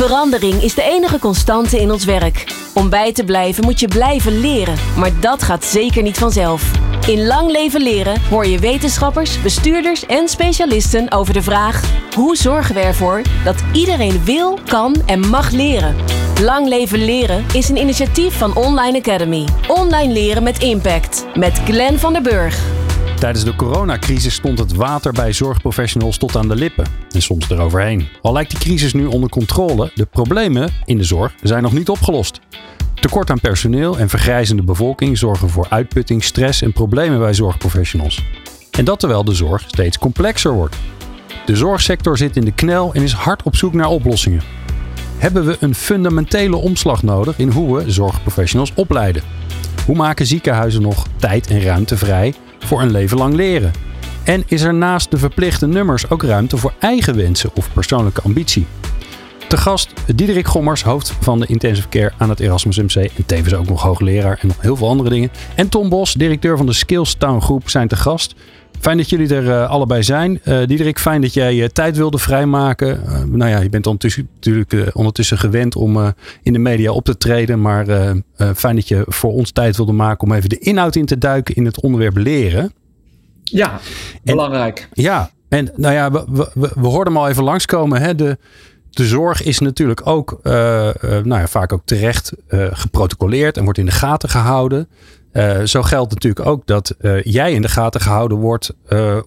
Verandering is de enige constante in ons werk. Om bij te blijven moet je blijven leren, maar dat gaat zeker niet vanzelf. In Lang Leven Leren hoor je wetenschappers, bestuurders en specialisten over de vraag: hoe zorgen we ervoor dat iedereen wil, kan en mag leren? Lang Leven Leren is een initiatief van Online Academy. Online leren met impact. Met Glenn van der Burg. Tijdens de coronacrisis stond het water bij zorgprofessionals tot aan de lippen. En soms eroverheen. Al lijkt die crisis nu onder controle, de problemen in de zorg zijn nog niet opgelost. Tekort aan personeel en vergrijzende bevolking zorgen voor uitputting, stress en problemen bij zorgprofessionals. En dat terwijl de zorg steeds complexer wordt. De zorgsector zit in de knel en is hard op zoek naar oplossingen. Hebben we een fundamentele omslag nodig in hoe we zorgprofessionals opleiden? Hoe maken ziekenhuizen nog tijd en ruimte vrij voor een leven lang leren? En is er naast de verplichte nummers ook ruimte voor eigen wensen of persoonlijke ambitie? Te gast Diederik Gommers, hoofd van de intensive care aan het Erasmus MC en tevens ook nog hoogleraar en nog heel veel andere dingen. En Tom Bos, directeur van de Skills Town Groep, zijn te gast. Fijn dat jullie er uh, allebei zijn. Uh, Diederik, fijn dat jij je tijd wilde vrijmaken. Nou ja, je bent ondertussen, natuurlijk ondertussen gewend om in de media op te treden. Maar fijn dat je voor ons tijd wilde maken om even de inhoud in te duiken in het onderwerp leren. Ja, belangrijk. En, ja, en nou ja, we, we, we hoorden hem al even langskomen. Hè? De, de zorg is natuurlijk ook nou ja, vaak ook terecht geprotocoleerd en wordt in de gaten gehouden. Zo geldt natuurlijk ook dat jij in de gaten gehouden wordt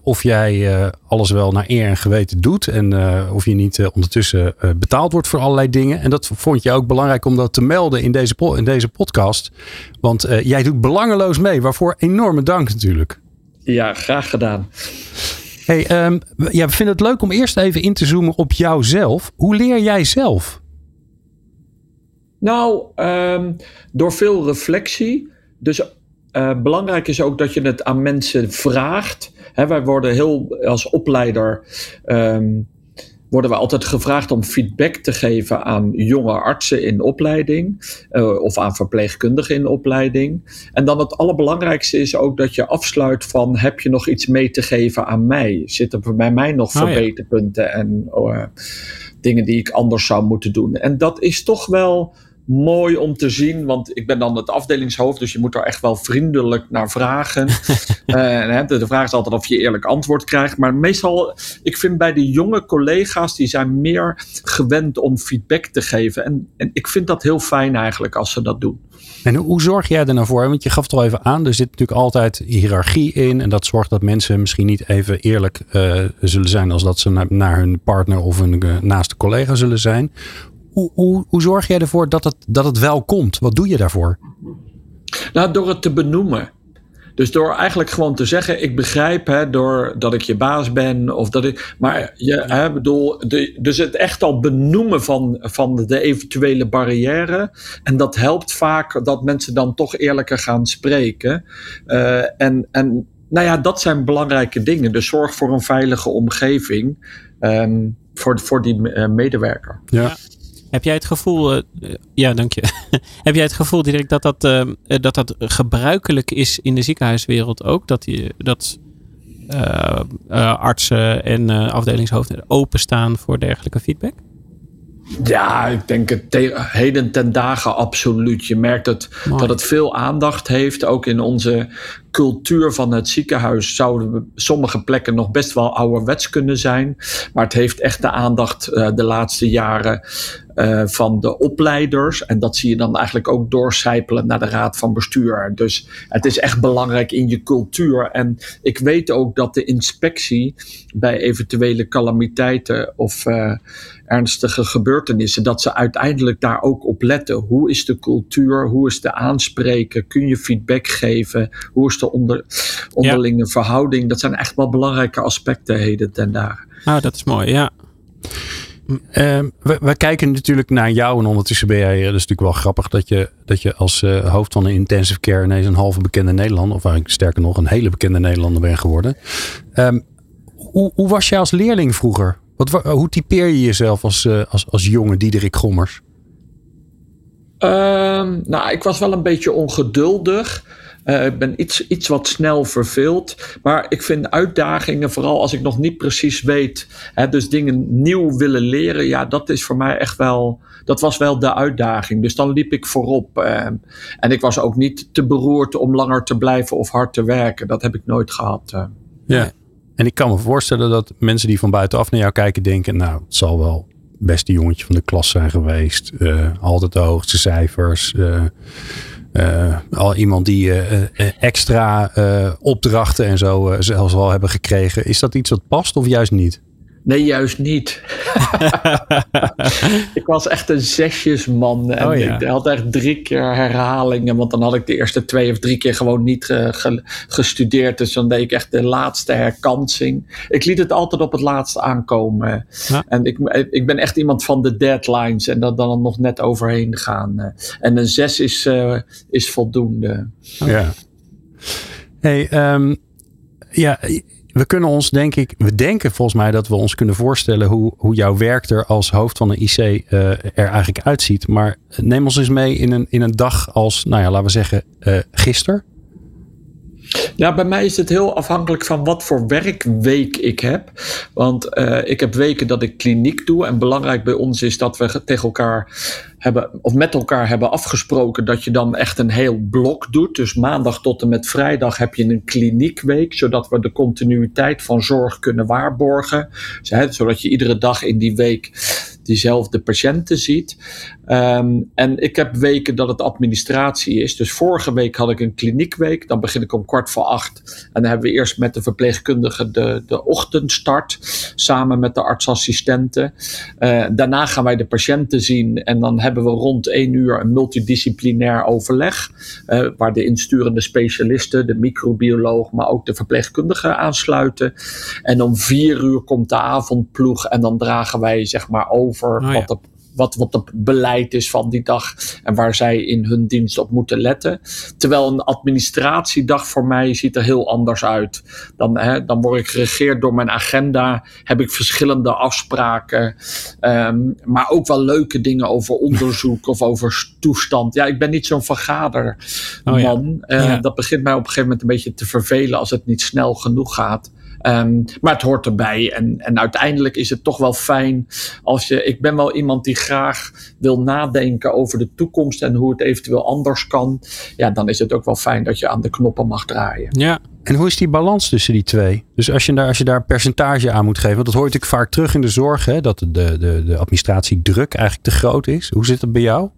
of jij alles wel naar eer en geweten doet en of je niet ondertussen betaald wordt voor allerlei dingen. En dat vond je ook belangrijk om dat te melden in deze, in deze podcast. Want jij doet belangeloos mee, waarvoor enorme dank natuurlijk. Ja, graag gedaan. Hey, um, ja, we vinden het leuk om eerst even in te zoomen op jouzelf. Hoe leer jij zelf? Nou, um, door veel reflectie. Dus uh, belangrijk is ook dat je het aan mensen vraagt. He, wij worden heel als opleider. Um, worden we altijd gevraagd om feedback te geven aan jonge artsen in opleiding uh, of aan verpleegkundigen in opleiding. En dan het allerbelangrijkste is ook dat je afsluit van heb je nog iets mee te geven aan mij? Zitten er bij mij nog oh, verbeterpunten ja. en uh, dingen die ik anders zou moeten doen? En dat is toch wel mooi om te zien, want ik ben dan het afdelingshoofd, dus je moet er echt wel vriendelijk naar vragen. uh, de vraag is altijd of je eerlijk antwoord krijgt, maar meestal, ik vind bij de jonge collega's, die zijn meer gewend om feedback te geven. En, en ik vind dat heel fijn eigenlijk als ze dat doen. En hoe zorg jij er nou voor? Want je gaf het al even aan, er zit natuurlijk altijd hiërarchie in. En dat zorgt dat mensen misschien niet even eerlijk uh, zullen zijn als dat ze naar, naar hun partner of hun uh, naaste collega zullen zijn. Hoe, hoe, hoe zorg jij ervoor dat het, dat het wel komt? Wat doe je daarvoor? Nou, door het te benoemen. Dus door eigenlijk gewoon te zeggen: ik begrijp hè, door dat ik je baas ben. Of dat ik, maar je, hè, bedoel, de, dus het echt al benoemen van, van de eventuele barrière. En dat helpt vaak dat mensen dan toch eerlijker gaan spreken. Uh, en, en nou ja, dat zijn belangrijke dingen. Dus zorg voor een veilige omgeving um, voor, voor die uh, medewerker. Ja. Heb jij het gevoel, uh, ja dank je. Heb jij het gevoel direct dat dat, uh, dat dat gebruikelijk is in de ziekenhuiswereld ook? Dat, die, dat uh, artsen en afdelingshoofden openstaan voor dergelijke feedback? Ja, ik denk het te, heden ten dagen absoluut. Je merkt het, dat het veel aandacht heeft. Ook in onze cultuur van het ziekenhuis zouden sommige plekken nog best wel ouderwets kunnen zijn. Maar het heeft echt de aandacht uh, de laatste jaren uh, van de opleiders. En dat zie je dan eigenlijk ook doorcijpelen naar de raad van bestuur. Dus het is echt belangrijk in je cultuur. En ik weet ook dat de inspectie bij eventuele calamiteiten of uh, ernstige gebeurtenissen, dat ze uiteindelijk daar ook op letten. Hoe is de cultuur? Hoe is de aanspreken? Kun je feedback geven? Hoe is de onder, onderlinge ja. verhouding? Dat zijn echt wel belangrijke aspecten heden ten dagen. Nou, dat is mooi, ja. Uh, we, we, kijken natuurlijk naar jou en ondertussen ben jij, dat is natuurlijk wel grappig dat je, dat je als uh, hoofd van een intensive care ineens een halve bekende Nederlander, of eigenlijk sterker nog een hele bekende Nederlander bent geworden. Um, hoe, hoe, was jij als leerling vroeger? Wat, hoe typeer je jezelf als, uh, als, als jonge Diederik Gommers? Um, nou, ik was wel een beetje ongeduldig. Uh, ik ben iets, iets wat snel verveeld. Maar ik vind uitdagingen, vooral als ik nog niet precies weet. Hè, dus dingen nieuw willen leren. Ja, dat is voor mij echt wel. Dat was wel de uitdaging. Dus dan liep ik voorop. Uh, en ik was ook niet te beroerd om langer te blijven of hard te werken. Dat heb ik nooit gehad. Uh. Ja. En ik kan me voorstellen dat mensen die van buitenaf naar jou kijken denken. Nou, het zal wel beste jongetje van de klas zijn geweest. Altijd de hoogste cijfers. Uh, uh, al iemand die extra opdrachten en zo zelfs al hebben gekregen. Is dat iets wat past of juist niet? Nee, juist niet. ik was echt een zesjesman. En oh, ik had echt drie keer herhalingen. Want dan had ik de eerste twee of drie keer gewoon niet gestudeerd. Dus dan deed ik echt de laatste herkansing. Ik liet het altijd op het laatste aankomen. En ik, ik ben echt iemand van de deadlines. En dat dan nog net overheen gaan. En een zes is, uh, is voldoende. Ja. Hey, um, ja, we kunnen ons denk ik, we denken volgens mij dat we ons kunnen voorstellen hoe, hoe jouw werk er als hoofd van een IC uh, er eigenlijk uitziet. Maar neem ons eens mee in een, in een dag als, nou ja, laten we zeggen, uh, gisteren. Ja, bij mij is het heel afhankelijk van wat voor werkweek ik heb. Want uh, ik heb weken dat ik kliniek doe. En belangrijk bij ons is dat we tegen elkaar hebben, of met elkaar hebben afgesproken dat je dan echt een heel blok doet. Dus maandag tot en met vrijdag heb je een kliniekweek, zodat we de continuïteit van zorg kunnen waarborgen. Zodat je iedere dag in die week diezelfde patiënten ziet. Um, en ik heb weken dat het administratie is. Dus vorige week had ik een kliniekweek. Dan begin ik om kwart voor acht. En dan hebben we eerst met de verpleegkundige de, de ochtendstart. Samen met de artsassistenten. Uh, daarna gaan wij de patiënten zien. En dan hebben we rond één uur een multidisciplinair overleg. Uh, waar de insturende specialisten, de microbioloog, maar ook de verpleegkundige aansluiten. En om vier uur komt de avondploeg. En dan dragen wij zeg maar over over oh, wat, de, wat, wat het beleid is van die dag en waar zij in hun dienst op moeten letten. Terwijl een administratiedag voor mij ziet er heel anders uit. Dan, hè, dan word ik geregeerd door mijn agenda, heb ik verschillende afspraken, um, maar ook wel leuke dingen over onderzoek of over toestand. Ja, ik ben niet zo'n vergaderman. Oh, ja. uh, Dat begint mij op een gegeven moment een beetje te vervelen als het niet snel genoeg gaat. Um, maar het hoort erbij. En, en uiteindelijk is het toch wel fijn als je. Ik ben wel iemand die graag wil nadenken over de toekomst en hoe het eventueel anders kan. Ja, dan is het ook wel fijn dat je aan de knoppen mag draaien. Ja. En hoe is die balans tussen die twee? Dus als je daar, als je daar percentage aan moet geven, dat hoor je natuurlijk vaak terug in de zorg, hè, dat de, de, de administratiedruk eigenlijk te groot is. Hoe zit het bij jou?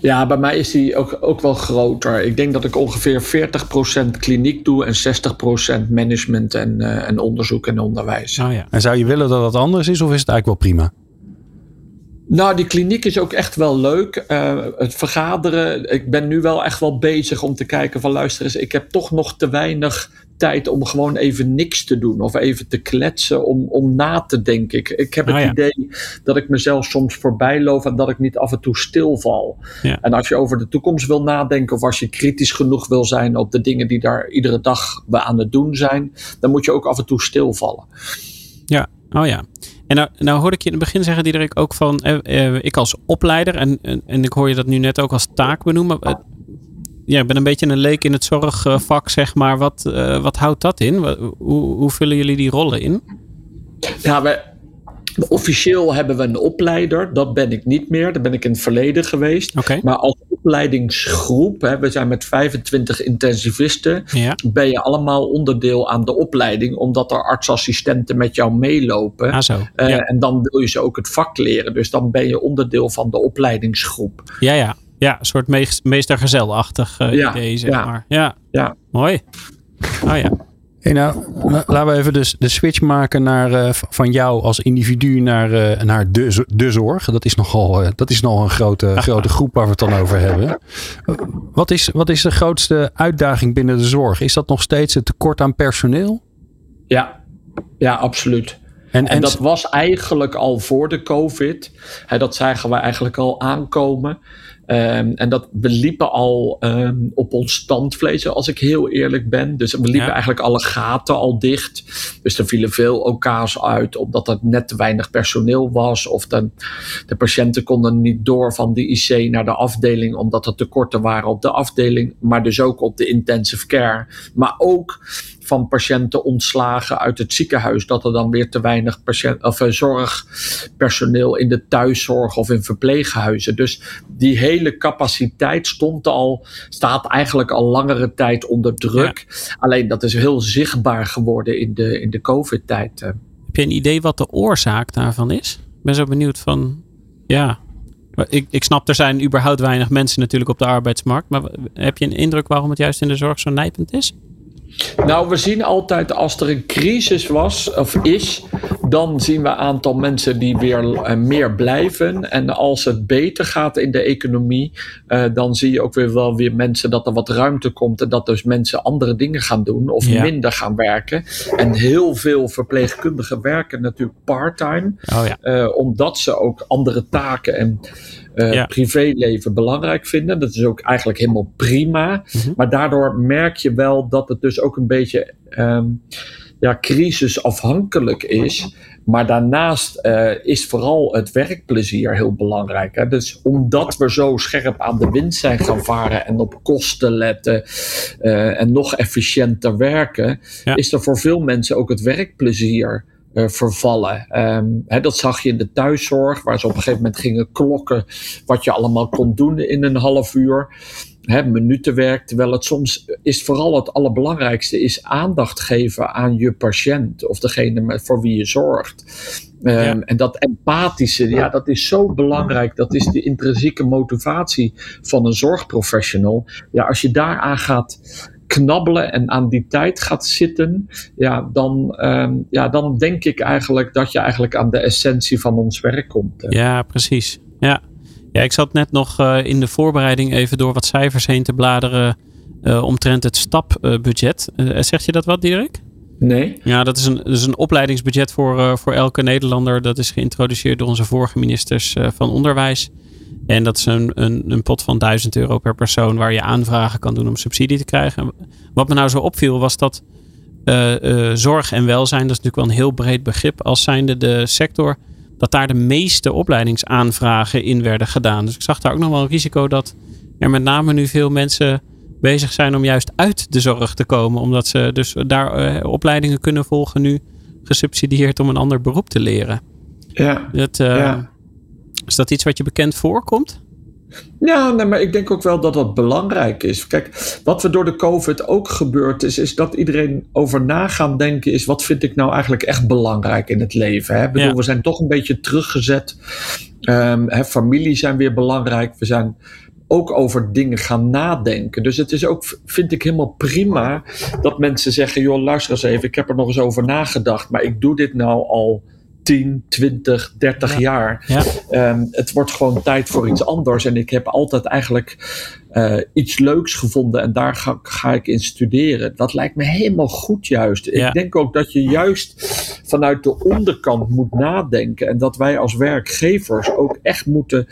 Ja, bij mij is die ook, ook wel groter. Ik denk dat ik ongeveer 40% kliniek doe en 60% management en, uh, en onderzoek en onderwijs. Oh ja. En zou je willen dat dat anders is of is het eigenlijk wel prima? Nou, die kliniek is ook echt wel leuk. Uh, het vergaderen. Ik ben nu wel echt wel bezig om te kijken van luister eens, ik heb toch nog te weinig tijd om gewoon even niks te doen of even te kletsen om, om na te denken. Ik, ik heb het oh idee dat ik mezelf soms voorbij loop en dat ik niet af en toe stilval. Ja. En als je over de toekomst wil nadenken of als je kritisch genoeg wil zijn op de dingen die daar iedere dag aan het doen zijn, dan moet je ook af en toe stilvallen. Ja, oh ja. En nou, nou hoorde ik je in het begin zeggen, Diederik, ook van eh, eh, ik als opleider, en, en, en, ik hoor je dat nu net ook als taak benoemen. Eh, ja, ik ben een beetje een leek in het zorgvak, zeg maar. Wat, uh, wat houdt dat in? Hoe, hoe vullen jullie die rollen in? Ja, wij, Officieel hebben we een opleider, dat ben ik niet meer. Dat ben ik in het verleden geweest. Okay. Maar als opleidingsgroep, hè, we zijn met 25 intensivisten, ja. ben je allemaal onderdeel aan de opleiding, omdat er artsassistenten met jou meelopen. Ah, zo. Uh, ja. En dan wil je ze ook het vak leren. Dus dan ben je onderdeel van de opleidingsgroep. Ja, ja. Ja, een soort meestergezelachtig uh, ja, idee, zeg ja, maar. Ja. ja. Mooi. Oh ja. Hey, nou, laten we even de, de switch maken naar, uh, van jou als individu naar, uh, naar de, de zorg. Dat is nogal, uh, dat is nogal een grote, grote groep waar we het dan over hebben. Wat is, wat is de grootste uitdaging binnen de zorg? Is dat nog steeds het tekort aan personeel? Ja, ja absoluut. En, en, en dat was eigenlijk al voor de COVID. Hè, dat zagen we eigenlijk al aankomen. Ehm, en dat we liepen al ehm, op ons standvlees, als ik heel eerlijk ben. Dus we liepen eigenlijk alle gaten al dicht. Dus er vielen veel OK's uit, omdat er net te weinig personeel was. Of de, de patiënten konden niet door van de IC naar de afdeling, omdat er tekorten waren op de afdeling. Maar dus ook op de intensive care. Maar ook van patiënten ontslagen uit het ziekenhuis. Dat er dan weer te weinig patiënt, of, uh, zorgpersoneel in de thuiszorg of in verpleeghuizen. Dus die hele capaciteit stond al, staat eigenlijk al langere tijd onder druk. Alleen dat is heel zichtbaar geworden in de, in de COVID-tijd. Eh. Heb je een idee wat de oorzaak daarvan is? Ik ben zo benieuwd van, ja, ik, ik snap, er zijn überhaupt weinig mensen natuurlijk op de arbeidsmarkt. Maar heb je een indruk waarom het juist in de zorg zo nijpend is? Nou, we zien altijd als er een crisis was of is, dan zien we een aantal mensen die weer uh, meer blijven. En als het beter gaat in de economie, uh, dan zie je ook weer wel weer mensen dat er wat ruimte komt en dat dus mensen andere dingen gaan doen of ja. minder gaan werken. En heel veel verpleegkundigen werken natuurlijk parttime, oh ja. uh, omdat ze ook andere taken en ja. privéleven belangrijk vinden. Dat is ook eigenlijk helemaal prima. Mm -hmm. Maar daardoor merk je wel dat het dus ook een beetje um, ja, crisisafhankelijk is. Maar daarnaast uh, is vooral het werkplezier heel belangrijk. Hè? Dus omdat we zo scherp aan de wind zijn gaan varen en op kosten letten uh, en nog efficiënter werken, ja. is er voor veel mensen ook het werkplezier uh, vervallen. Um, hè, dat zag je in de thuiszorg, waar ze op een gegeven moment gingen klokken wat je allemaal kon doen in een half uur. Hè, minutenwerk, terwijl het soms is vooral het allerbelangrijkste is aandacht geven aan je patiënt of degene voor wie je zorgt. Um, ja. En dat empathische, ja, dat is zo belangrijk. Dat is de intrinsieke motivatie van een zorgprofessional. Ja, als je daaraan gaat knabbelen en aan die tijd gaat zitten, ja, dan, um, ja, dan denk ik eigenlijk dat je eigenlijk aan de essentie van ons werk komt. Ja, precies. Ja. Ja, ik zat net nog uh, in de voorbereiding even door wat cijfers heen te bladeren uh, omtrent het stapbudget. Uh, zegt je dat wat, Dirk? Nee. Ja, dat is een, dat is een opleidingsbudget voor, voor elke Nederlander. Dat is geïntroduceerd door onze vorige ministers van Onderwijs. En dat is een, een, een, pot van 1000 euro per persoon waar je aanvragen kan doen om subsidie te krijgen. Wat me nou zo opviel was dat uh, zorg en welzijn, dat is natuurlijk wel een heel breed begrip, als zijnde de sector, dat daar de meeste opleidingsaanvragen in werden gedaan. Dus ik zag daar ook nog wel een risico dat er met name nu veel mensen bezig zijn om juist uit de zorg te komen. Omdat ze dus daar uh, opleidingen kunnen volgen nu gesubsidieerd om een ander beroep te leren. Ja. Dat, ja. Is dat iets wat je bekend voorkomt? Ja, nee, maar ik denk ook wel dat dat belangrijk is. Kijk, wat er door de COVID ook gebeurd is, is dat iedereen over na gaan denken is, wat vind ik nou eigenlijk echt belangrijk in het leven? Hè? Ik bedoel, ja. we zijn toch een beetje teruggezet. Um, hè, familie zijn weer belangrijk. We zijn ook over dingen gaan nadenken. Dus het is ook, vind ik helemaal prima dat mensen zeggen, joh, luister eens even, ik heb er nog eens over nagedacht, maar ik doe dit nou al 10, 20, 30 ja. jaar. Ja. Um, het wordt gewoon tijd voor iets anders. En ik heb altijd eigenlijk uh, iets leuks gevonden en daar ga, ga, ik in studeren. Dat lijkt me helemaal goed juist. Ja. Ik denk ook dat je juist vanuit de onderkant moet nadenken. En dat wij als werkgevers ook echt moeten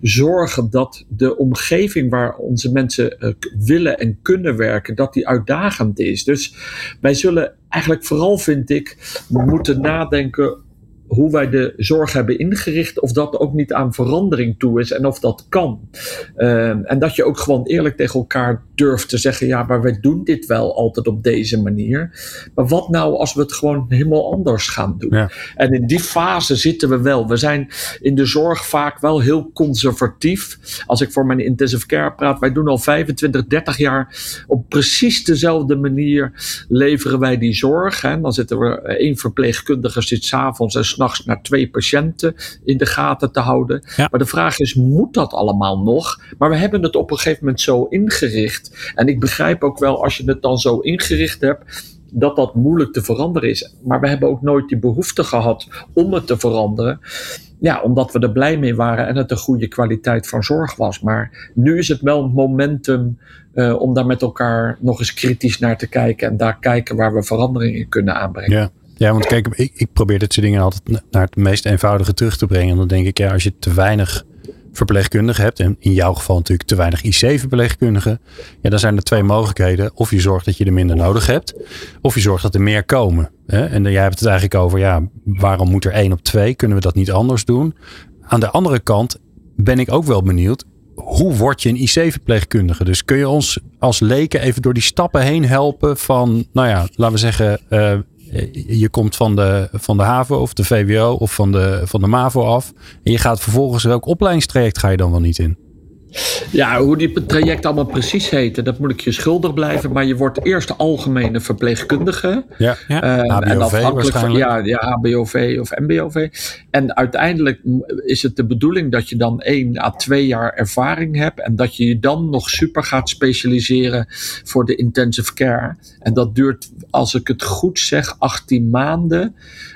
zorgen dat de omgeving waar onze mensen uh, willen en kunnen werken, dat die uitdagend is. Dus wij zullen eigenlijk vooral, vind ik, moeten nadenken hoe wij de zorg hebben ingericht, of dat ook niet aan verandering toe is en of dat kan. Um, en dat je ook gewoon eerlijk tegen elkaar durft te zeggen: ja, maar wij doen dit wel altijd op deze manier. Maar wat nou als we het gewoon helemaal anders gaan doen? Ja. En in die fase zitten we wel. We zijn in de zorg vaak wel heel conservatief. Als ik voor mijn intensive care praat, wij doen al 25, 30 jaar op precies dezelfde manier leveren wij die zorg. Hè. Dan zitten we één verpleegkundige zit s'avonds en s'nachts naar twee patiënten in de gaten te houden. Ja. Maar de vraag is, moet dat allemaal nog? Maar we hebben het op een gegeven moment zo ingericht. En ik begrijp ook wel, als je het dan zo ingericht hebt, dat dat moeilijk te veranderen is. Maar we hebben ook nooit die behoefte gehad om het te veranderen. Ja, omdat we er blij mee waren en het een goede kwaliteit van zorg was. Maar nu is het wel momentum uh, om daar met elkaar nog eens kritisch naar te kijken. En daar kijken waar we verandering in kunnen aanbrengen. Ja. Ja, want kijk, ik, ik probeer dit soort dingen altijd naar het meest eenvoudige terug te brengen. En dan denk ik, ja, als je te weinig verpleegkundigen hebt, en in jouw geval natuurlijk te weinig IC-verpleegkundigen, ja, dan zijn er twee mogelijkheden. Of je zorgt dat je er minder nodig hebt, of je zorgt dat er meer komen. Hè? En jij hebt het eigenlijk over, ja, waarom moet er één op twee? Kunnen we dat niet anders doen? Aan de andere kant ben ik ook wel benieuwd, hoe word je een IC-verpleegkundige? Dus kun je ons als leken even door die stappen heen helpen van, nou ja, laten we zeggen, uh, je komt van de, van de HAVO of de VWO of van de, van de MAVO af. En je gaat vervolgens welk opleidingstraject ga je dan wel niet in? Ja, hoe die traject allemaal precies heten, dat moet ik je schuldig blijven. Maar je wordt eerst algemene verpleegkundige. Ja, ja. Uh, HBOV en afhankelijk van ja, ja, HBOV of MBOV. En uiteindelijk is het de bedoeling dat je dan één à twee jaar ervaring hebt. En dat je je dan nog super gaat specialiseren voor de intensive care. En dat duurt, als ik het goed zeg, 18 maanden.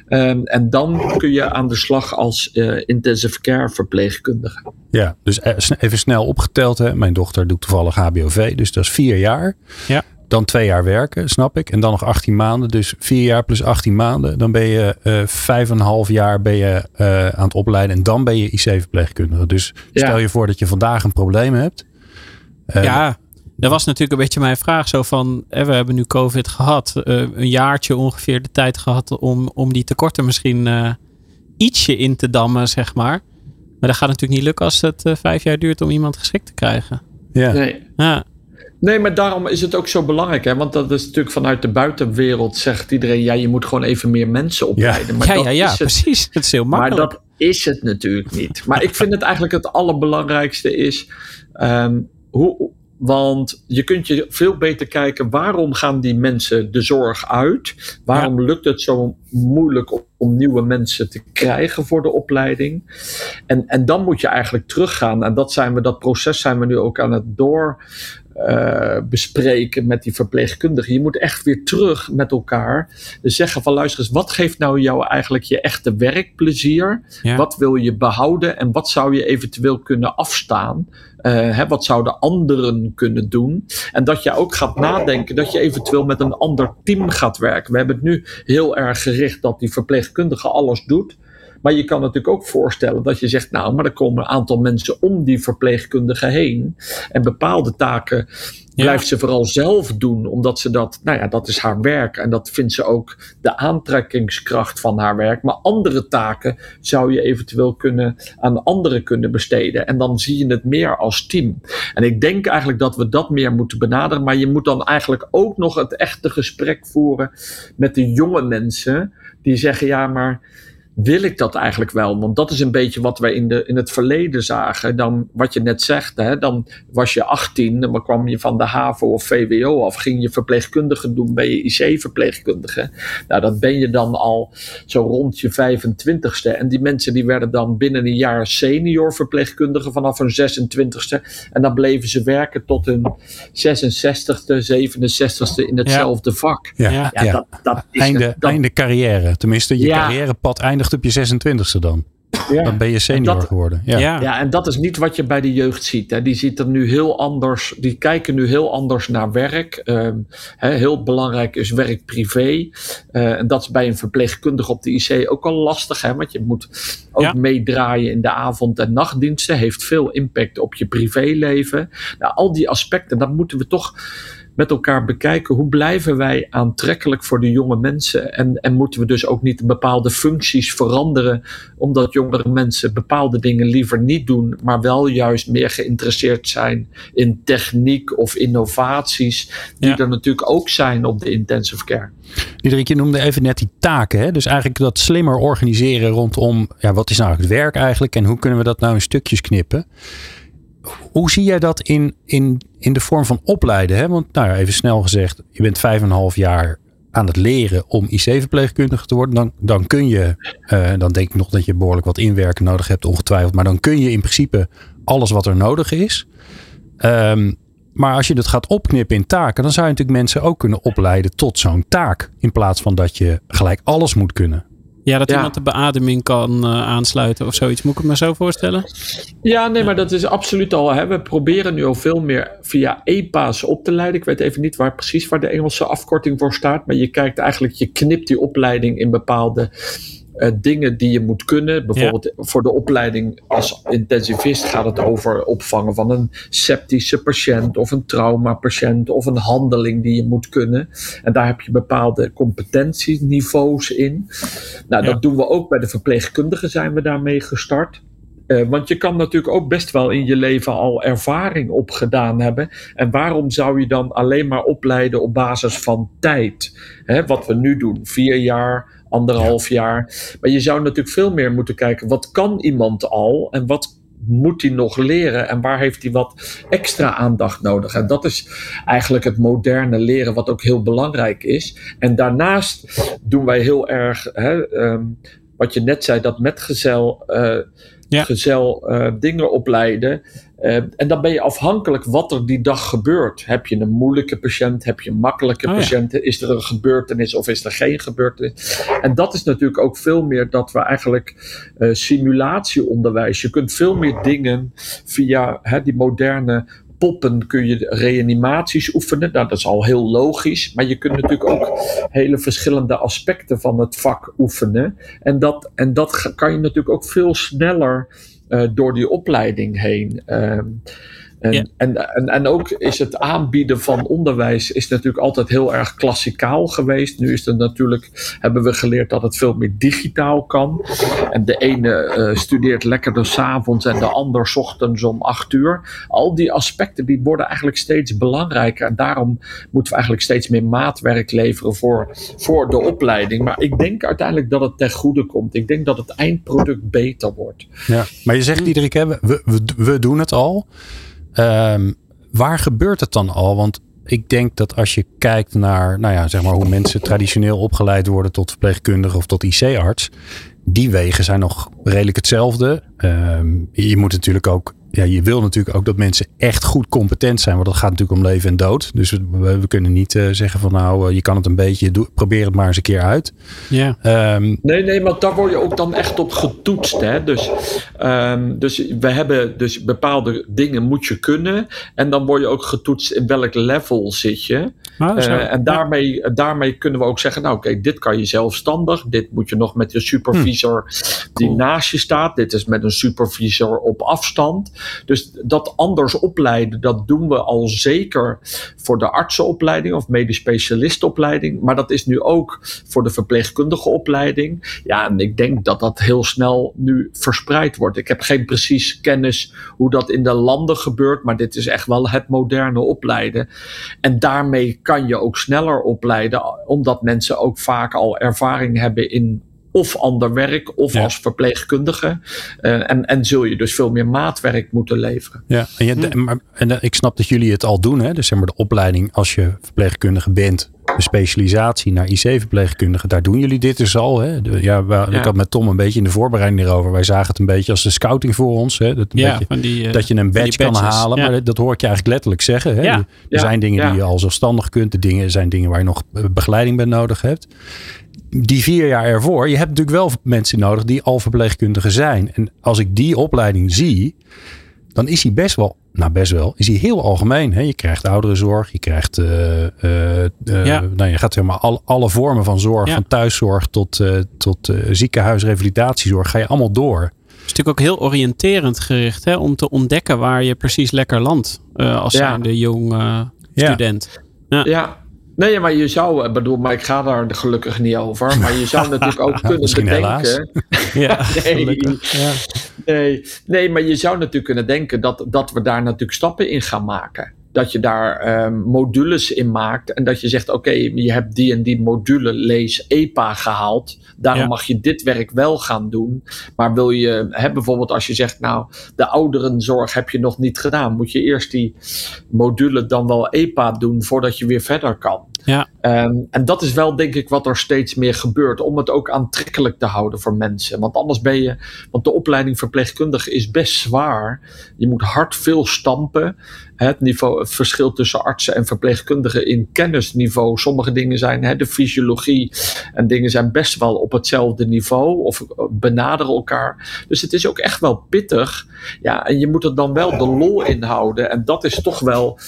Um, en dan kun je aan de slag als uh, intensive care verpleegkundige. Ja, dus even snel opgeteld. Hè. Mijn dochter doet toevallig HBOV, dus dat is vier jaar. Ja. Dan twee jaar werken, snap ik. En dan nog 18 maanden. Dus vier jaar plus 18 maanden. Dan ben je uh, vijf en een half jaar ben je, uh, aan het opleiden. En dan ben je IC-verpleegkundige. Dus stel je voor dat je vandaag een probleem hebt. ja, dat was natuurlijk een beetje mijn vraag. Zo van, we hebben nu COVID gehad. Uh, een jaartje ongeveer de tijd gehad om, om die tekorten misschien uh, ietsje in te dammen, zeg maar. Maar dat gaat natuurlijk niet lukken als het uh, vijf jaar duurt om iemand geschikt te krijgen. Ja. Nee. Ja. Nee, maar daarom is het ook zo belangrijk. Hè? Want dat is natuurlijk vanuit de buitenwereld zegt iedereen... ja, je moet gewoon even meer mensen opleiden. Ja, maar ja, dat ja, ja is precies. Het is heel makkelijk. Maar dat is het natuurlijk niet. Maar ik vind het eigenlijk het allerbelangrijkste is... Um, hoe, want je kunt je veel beter kijken waarom gaan die mensen de zorg uit? Waarom ja. lukt het zo moeilijk om, om, nieuwe mensen te krijgen voor de opleiding? En, en dan moet je eigenlijk teruggaan. En dat, zijn we, dat proces zijn we nu ook aan het door. Uh, bespreken met die verpleegkundigen. Je moet echt weer terug met elkaar dus zeggen van luister eens, wat geeft nou jou eigenlijk je echte werkplezier? Ja. Wat wil je behouden en wat zou je eventueel kunnen afstaan? Uh, hè, wat zouden anderen kunnen doen? En dat je ook gaat nadenken dat je eventueel met een ander team gaat werken. We hebben het nu heel erg gericht dat die verpleegkundige alles doet. Maar je kan natuurlijk ook voorstellen dat je zegt, nou, maar er komen een aantal mensen om die verpleegkundige heen. En bepaalde taken ja. blijft ze vooral zelf doen, omdat ze dat, nou ja, dat is haar werk. En dat vindt ze ook de aantrekkingskracht van haar werk. Maar andere taken zou je eventueel kunnen aan anderen kunnen besteden. En dan zie je het meer als team. En ik denk eigenlijk dat we dat meer moeten benaderen. Maar je moet dan eigenlijk ook nog het echte gesprek voeren met de jonge mensen die zeggen, ja, maar wil ik dat eigenlijk wel? Want dat is een beetje wat wij in, de, in het verleden zagen. Dan, wat je net zegt, hè, dan was je 18, dan kwam je van de HAVO of VWO af, ging je verpleegkundige doen, ben je IC-verpleegkundige. Nou, dat ben je dan al zo rond je 25ste. En die mensen die werden dan binnen een jaar senior verpleegkundige vanaf hun 26ste. En dan bleven ze werken tot hun 66ste, 67ste in hetzelfde ja. vak. Ja, ja, ja. Dat, dat is einde, dat, einde carrière. Tenminste, je carrièrepad eindigt op je 26ste dan. Ja. Dan ben je senior dat, geworden. Ja. Ja. ja, en dat is niet wat je bij de jeugd ziet. Hè. Die ziet er nu heel anders, die kijken nu heel anders naar werk. Um, hè, heel belangrijk is werk privé. Uh, en dat is bij een verpleegkundige op de IC ook al lastig. Hè, want je moet ook Ja. meedraaien in de avond- en nachtdiensten. Heeft veel impact op je privéleven. Nou, al die aspecten, dat moeten we toch met elkaar bekijken. Hoe blijven wij aantrekkelijk voor de jonge mensen? En, en moeten we dus ook niet bepaalde functies veranderen, omdat jongere mensen bepaalde dingen liever niet doen, maar wel juist meer geïnteresseerd zijn in techniek of innovaties, die Ja. er natuurlijk ook zijn op de intensive care. Diederik, je noemde even net die taken. Hè? Dus eigenlijk dat slimmer organiseren rondom ja, wat is nou het werk eigenlijk en hoe kunnen we dat nou in stukjes knippen. Hoe zie jij dat in, in, in de vorm van opleiden? Hè? Want nou ja, even snel gezegd, je bent vijf en een half jaar aan het leren om IC-verpleegkundige te worden. Dan, dan kun je, uh, dan denk ik nog dat je behoorlijk wat inwerken nodig hebt, ongetwijfeld. Maar dan kun je in principe alles wat er nodig is. Um, maar als je dat gaat opknippen in taken, dan zou je natuurlijk mensen ook kunnen opleiden tot zo'n taak. In plaats van dat je gelijk alles moet kunnen. Ja, dat Ja. iemand de beademing kan uh, aansluiten of zoiets. Moet ik het me zo voorstellen? Ja, nee, maar dat is absoluut al. Hè. We proberen nu al veel meer via EPA's op te leiden. Ik weet even niet waar precies waar de Engelse afkorting voor staat. Maar je kijkt eigenlijk, je knipt die opleiding in bepaalde uh, dingen die je moet kunnen. Bijvoorbeeld voor de opleiding als intensivist gaat het over opvangen van een septische patiënt of een traumapatiënt of een handeling die je moet kunnen. En daar heb je bepaalde competentieniveaus in. Nou, dat doen we ook bij de verpleegkundigen zijn we daarmee gestart. Uh, want je kan natuurlijk ook best wel in je leven al ervaring opgedaan hebben. En waarom zou je dan alleen maar opleiden op basis van tijd? Hè, wat we nu doen, vier jaar, anderhalf jaar. Maar je zou natuurlijk veel meer moeten kijken, wat kan iemand al en wat moet hij nog leren en waar heeft hij wat extra aandacht nodig? En dat is eigenlijk het moderne leren, wat ook heel belangrijk is. En daarnaast doen wij heel erg, hè, um, wat je net zei, dat metgezel. Uh, ja. gezel uh, dingen opleiden. Uh, en dan ben je afhankelijk wat er die dag gebeurt. Heb je een moeilijke patiënt? Heb je een makkelijke oh, patiënt? Ja. Is er een gebeurtenis of is er geen gebeurtenis? En dat is natuurlijk ook veel meer dat we eigenlijk uh, simulatieonderwijs. Je kunt veel meer dingen via hè, die moderne poppen kun je reanimaties oefenen. Nou, dat is al heel logisch. Maar je kunt natuurlijk ook hele verschillende aspecten van het vak oefenen. En dat, en dat kan je natuurlijk ook veel sneller uh, door die opleiding heen. Uh, en, en, en, en ook is het aanbieden van onderwijs is natuurlijk altijd heel erg klassikaal geweest. Nu is het natuurlijk, hebben we geleerd dat het veel meer digitaal kan. En de ene uh, studeert lekkerder s'avonds en de ander s ochtends om acht uur. Al die aspecten die worden eigenlijk steeds belangrijker. En daarom moeten we eigenlijk steeds meer maatwerk leveren voor, voor de opleiding. Maar ik denk uiteindelijk dat het ten goede komt. Ik denk dat het eindproduct beter wordt. Ja, maar je zegt Diederik, we, we, we doen het al. Um, waar gebeurt het dan al? Want ik denk dat als je kijkt naar nou ja, zeg maar hoe mensen traditioneel opgeleid worden tot verpleegkundige of tot IC-arts, die wegen zijn nog redelijk hetzelfde. Um, je moet natuurlijk ook ja, je wil natuurlijk ook dat mensen echt goed competent zijn. Want dat gaat natuurlijk om leven en dood. Dus we, we kunnen niet uh, zeggen van nou, uh, je kan het een beetje, doe, probeer het maar eens een keer uit. Ja. Um, nee, nee, maar daar word je ook dan echt op getoetst. Hè? Dus, um, dus we hebben dus bepaalde dingen moet je kunnen. En dan word je ook getoetst in welk level zit je. Uh, en daarmee, ja. daarmee kunnen we ook zeggen, nou oké, okay, dit kan je zelfstandig. Dit moet je nog met je supervisor hm. die cool. naast je staat. Dit is met een supervisor op afstand. Dus dat anders opleiden, dat doen we al zeker voor de artsenopleiding of medisch specialistenopleiding. Maar dat is nu ook voor de verpleegkundige opleiding. Ja, en ik denk dat dat heel snel nu verspreid wordt. Ik heb geen precies kennis hoe dat in de landen gebeurt, maar dit is echt wel het moderne opleiden. En daarmee kan je ook sneller opleiden, omdat mensen ook vaak al ervaring hebben in of ander werk of ja. als verpleegkundige. Uh, en, en zul je dus veel meer maatwerk moeten leveren. Ja, en, je, hm. maar, en uh, ik snap dat jullie het al doen. Hè? Dus zeg maar de opleiding als je verpleegkundige bent. De specialisatie naar IC-verpleegkundige, daar doen jullie dit dus al. Hè? De, ja, we, ja, Ik had met Tom een beetje in de voorbereiding erover. Wij zagen het een beetje als de scouting voor ons. Hè? Dat, ja, beetje, die, uh, dat je een badge kan halen. Maar dat, dat, hoor ik je eigenlijk letterlijk zeggen. Hè? Er zijn dingen die je al zelfstandig kunt. De dingen zijn dingen waar je nog begeleiding bij nodig hebt die vier jaar ervoor, je hebt natuurlijk wel mensen nodig die al verpleegkundigen zijn. En als ik die opleiding zie, dan is hij best wel, nou best wel, is hij heel algemeen. Hè? Je krijgt ouderenzorg, je krijgt, uh, uh, uh, ja. nou, je gaat zeg maar al, alle vormen van zorg, ja. van thuiszorg tot, tot ziekenhuis, revalidatiezorg, ga je allemaal door. Het is natuurlijk ook heel oriënterend gericht hè, om te ontdekken waar je precies lekker landt als ja. zijnde jong student. Ja. Nee, maar je zou, bedoel, maar ik ga daar gelukkig niet over. Maar je zou natuurlijk ook kunnen bedenken. ja, nee, ja. nee, nee, maar je zou natuurlijk kunnen denken dat, dat we daar natuurlijk stappen in gaan maken dat je daar um, modules in maakt. En dat je zegt: Oké, okay, je hebt die en die module, lees EPA gehaald. Daarom ja. mag je dit werk wel gaan doen. Maar wil je, hè, bijvoorbeeld als je zegt: Nou, de ouderenzorg heb je nog niet gedaan. Moet je eerst die module dan wel EPA doen voordat je weer verder kan. Ja. Um, en dat is wel, denk ik, wat er steeds meer gebeurt. Om het ook aantrekkelijk te houden voor mensen. Want anders ben je. Want de opleiding verpleegkundige is best zwaar. Je moet hard veel stampen. Het, niveau, verschil tussen artsen en verpleegkundigen in kennisniveau. Sommige dingen zijn hè, de fysiologie en dingen zijn best wel op hetzelfde niveau of benaderen elkaar. Dus het is ook echt wel pittig. Ja, en je moet er dan wel de lol in houden. En dat is toch wel